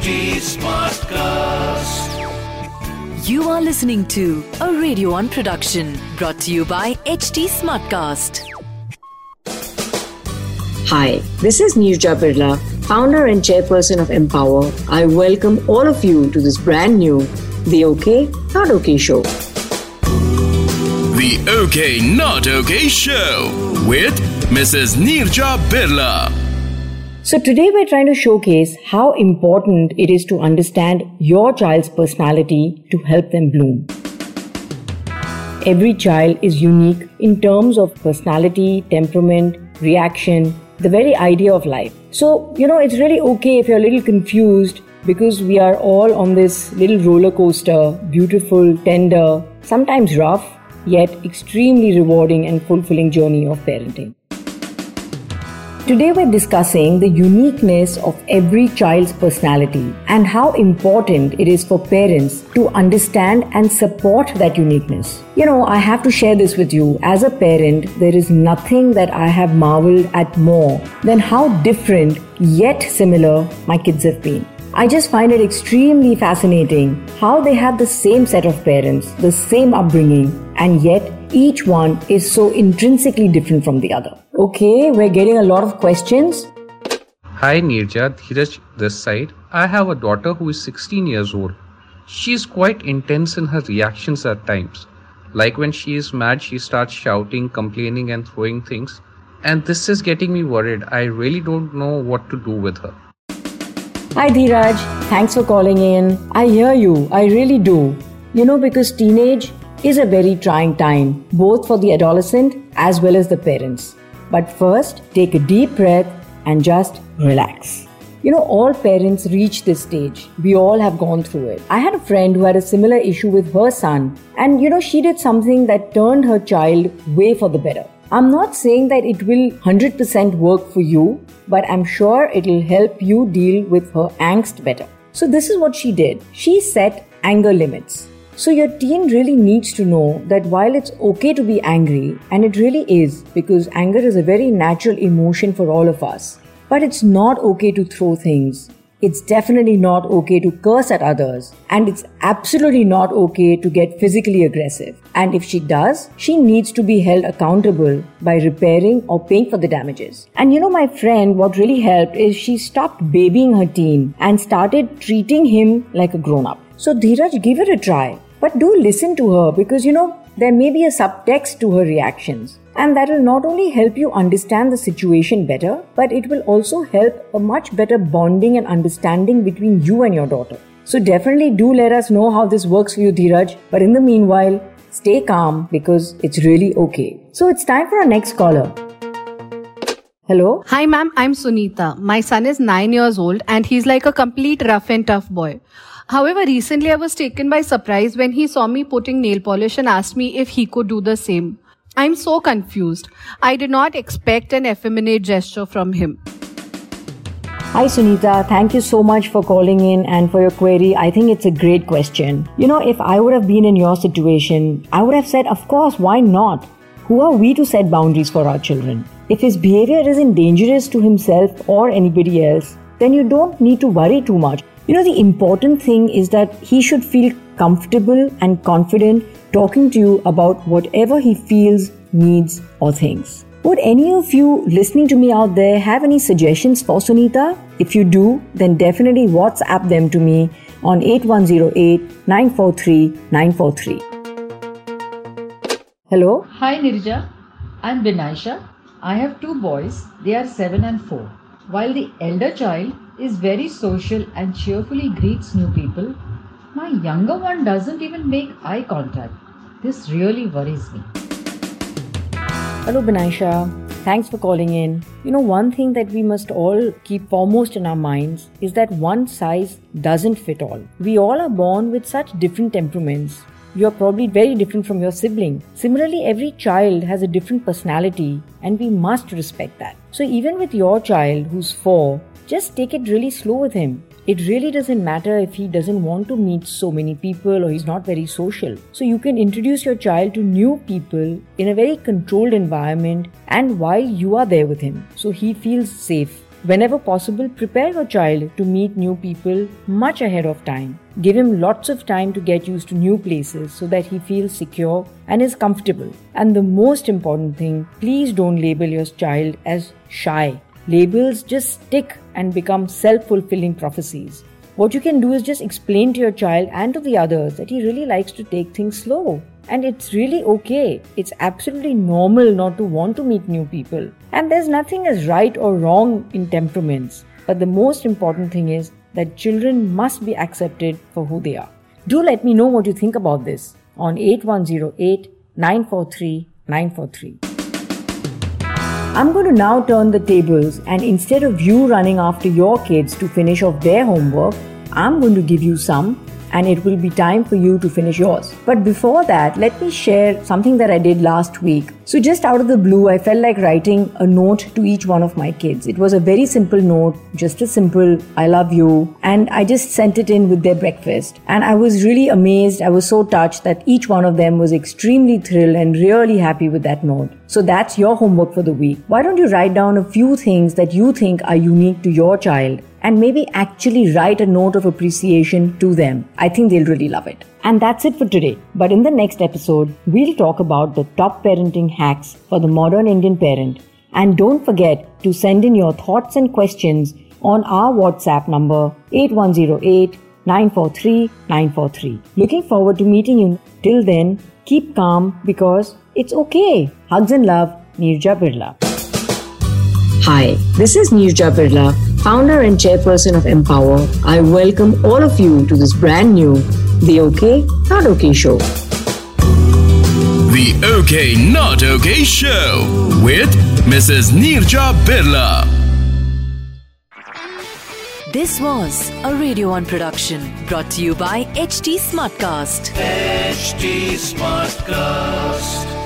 HT Smartcast. You are listening to a Radio One production brought to you by HT Smartcast. Hi, this is Neerja Birla, founder and chairperson of Mpower. I welcome all of you to this brand new The OK, Not OK show. The OK Not OK Show with Mrs. Neerja Birla. So, today we're trying to showcase how important it is to understand your child's personality to help them bloom. Every child is unique in terms of personality, temperament, reaction, the very idea of life. So, you know, it's really okay if you're a little confused because we are all on this little roller coaster, beautiful, tender, sometimes rough, yet extremely rewarding and fulfilling journey of parenting. Today, we're discussing the uniqueness of every child's personality and how important it is for parents to understand and support that uniqueness. You know, I have to share this with you. As a parent, there is nothing that I have marveled at more than how different yet similar my kids have been. I just find it extremely fascinating how they have the same set of parents, the same upbringing, and yet each one is so intrinsically different from the other. Okay, we're getting a lot of questions. Hi Neerja, Dheeraj this side. I have a daughter who is 16 years old. She is quite intense in her reactions at times. Like when she is mad, she starts shouting, complaining, and throwing things. And this is getting me worried. I really don't know what to do with her. Hi Dheeraj, thanks for calling in. I hear you, I really do. You know, because teenage is a very trying time, both for the adolescent as well as the parents. But first, take a deep breath and just relax. You know, all parents reach this stage. We all have gone through it. I had a friend who had a similar issue with her son, and you know, she did something that turned her child way for the better. I'm not saying that it will 100% work for you, but I'm sure it'll help you deal with her angst better. So, this is what she did she set anger limits. So, your teen really needs to know that while it's okay to be angry, and it really is, because anger is a very natural emotion for all of us, but it's not okay to throw things. It's definitely not okay to curse at others, and it's absolutely not okay to get physically aggressive. And if she does, she needs to be held accountable by repairing or paying for the damages. And you know, my friend, what really helped is she stopped babying her teen and started treating him like a grown up. So, Dheeraj, give it a try. But do listen to her because you know, there may be a subtext to her reactions. And that will not only help you understand the situation better, but it will also help a much better bonding and understanding between you and your daughter. So definitely do let us know how this works for you, Dheeraj. But in the meanwhile, stay calm because it's really okay. So it's time for our next caller. Hello? Hi, ma'am. I'm Sunita. My son is nine years old and he's like a complete rough and tough boy. However, recently I was taken by surprise when he saw me putting nail polish and asked me if he could do the same. I'm so confused. I did not expect an effeminate gesture from him. Hi Sunita, thank you so much for calling in and for your query. I think it's a great question. You know, if I would have been in your situation, I would have said, of course, why not? Who are we to set boundaries for our children? If his behavior isn't dangerous to himself or anybody else, then you don't need to worry too much. You know, the important thing is that he should feel comfortable and confident talking to you about whatever he feels, needs, or thinks. Would any of you listening to me out there have any suggestions for Sunita? If you do, then definitely WhatsApp them to me on 8108 943 943. Hello? Hi Neerja, I'm Binaisha. I have two boys, they are 7 and 4. While the elder child is very social and cheerfully greets new people, my younger one doesn't even make eye contact. This really worries me. Hello, Binaisha. Thanks for calling in. You know, one thing that we must all keep foremost in our minds is that one size doesn't fit all. We all are born with such different temperaments. You are probably very different from your sibling. Similarly, every child has a different personality, and we must respect that. So, even with your child who's four, just take it really slow with him. It really doesn't matter if he doesn't want to meet so many people or he's not very social. So you can introduce your child to new people in a very controlled environment and while you are there with him. So he feels safe. Whenever possible, prepare your child to meet new people much ahead of time. Give him lots of time to get used to new places so that he feels secure and is comfortable. And the most important thing, please don't label your child as shy. Labels just stick and become self fulfilling prophecies. What you can do is just explain to your child and to the others that he really likes to take things slow. And it's really okay. It's absolutely normal not to want to meet new people. And there's nothing as right or wrong in temperaments. But the most important thing is that children must be accepted for who they are. Do let me know what you think about this on 8108 943 943. I'm going to now turn the tables, and instead of you running after your kids to finish off their homework, I'm going to give you some and it will be time for you to finish yours. But before that, let me share something that I did last week. So, just out of the blue, I felt like writing a note to each one of my kids. It was a very simple note, just a simple, I love you. And I just sent it in with their breakfast. And I was really amazed. I was so touched that each one of them was extremely thrilled and really happy with that note. So, that's your homework for the week. Why don't you write down a few things that you think are unique to your child and maybe actually write a note of appreciation to them. I think they'll really love it. And that's it for today. But in the next episode, we'll talk about the top parenting hacks for the modern Indian parent. And don't forget to send in your thoughts and questions on our WhatsApp number 8108 943 943. Looking forward to meeting you. Till then, keep calm because it's okay. Hugs and love, Neerja Birla. Hi, this is Neerja Birla founder and chairperson of Mpower, I welcome all of you to this brand new The OK Not OK Show. The OK Not OK Show with Mrs. Neerja Birla. This was a Radio 1 production brought to you by HT Smartcast. HT Smartcast.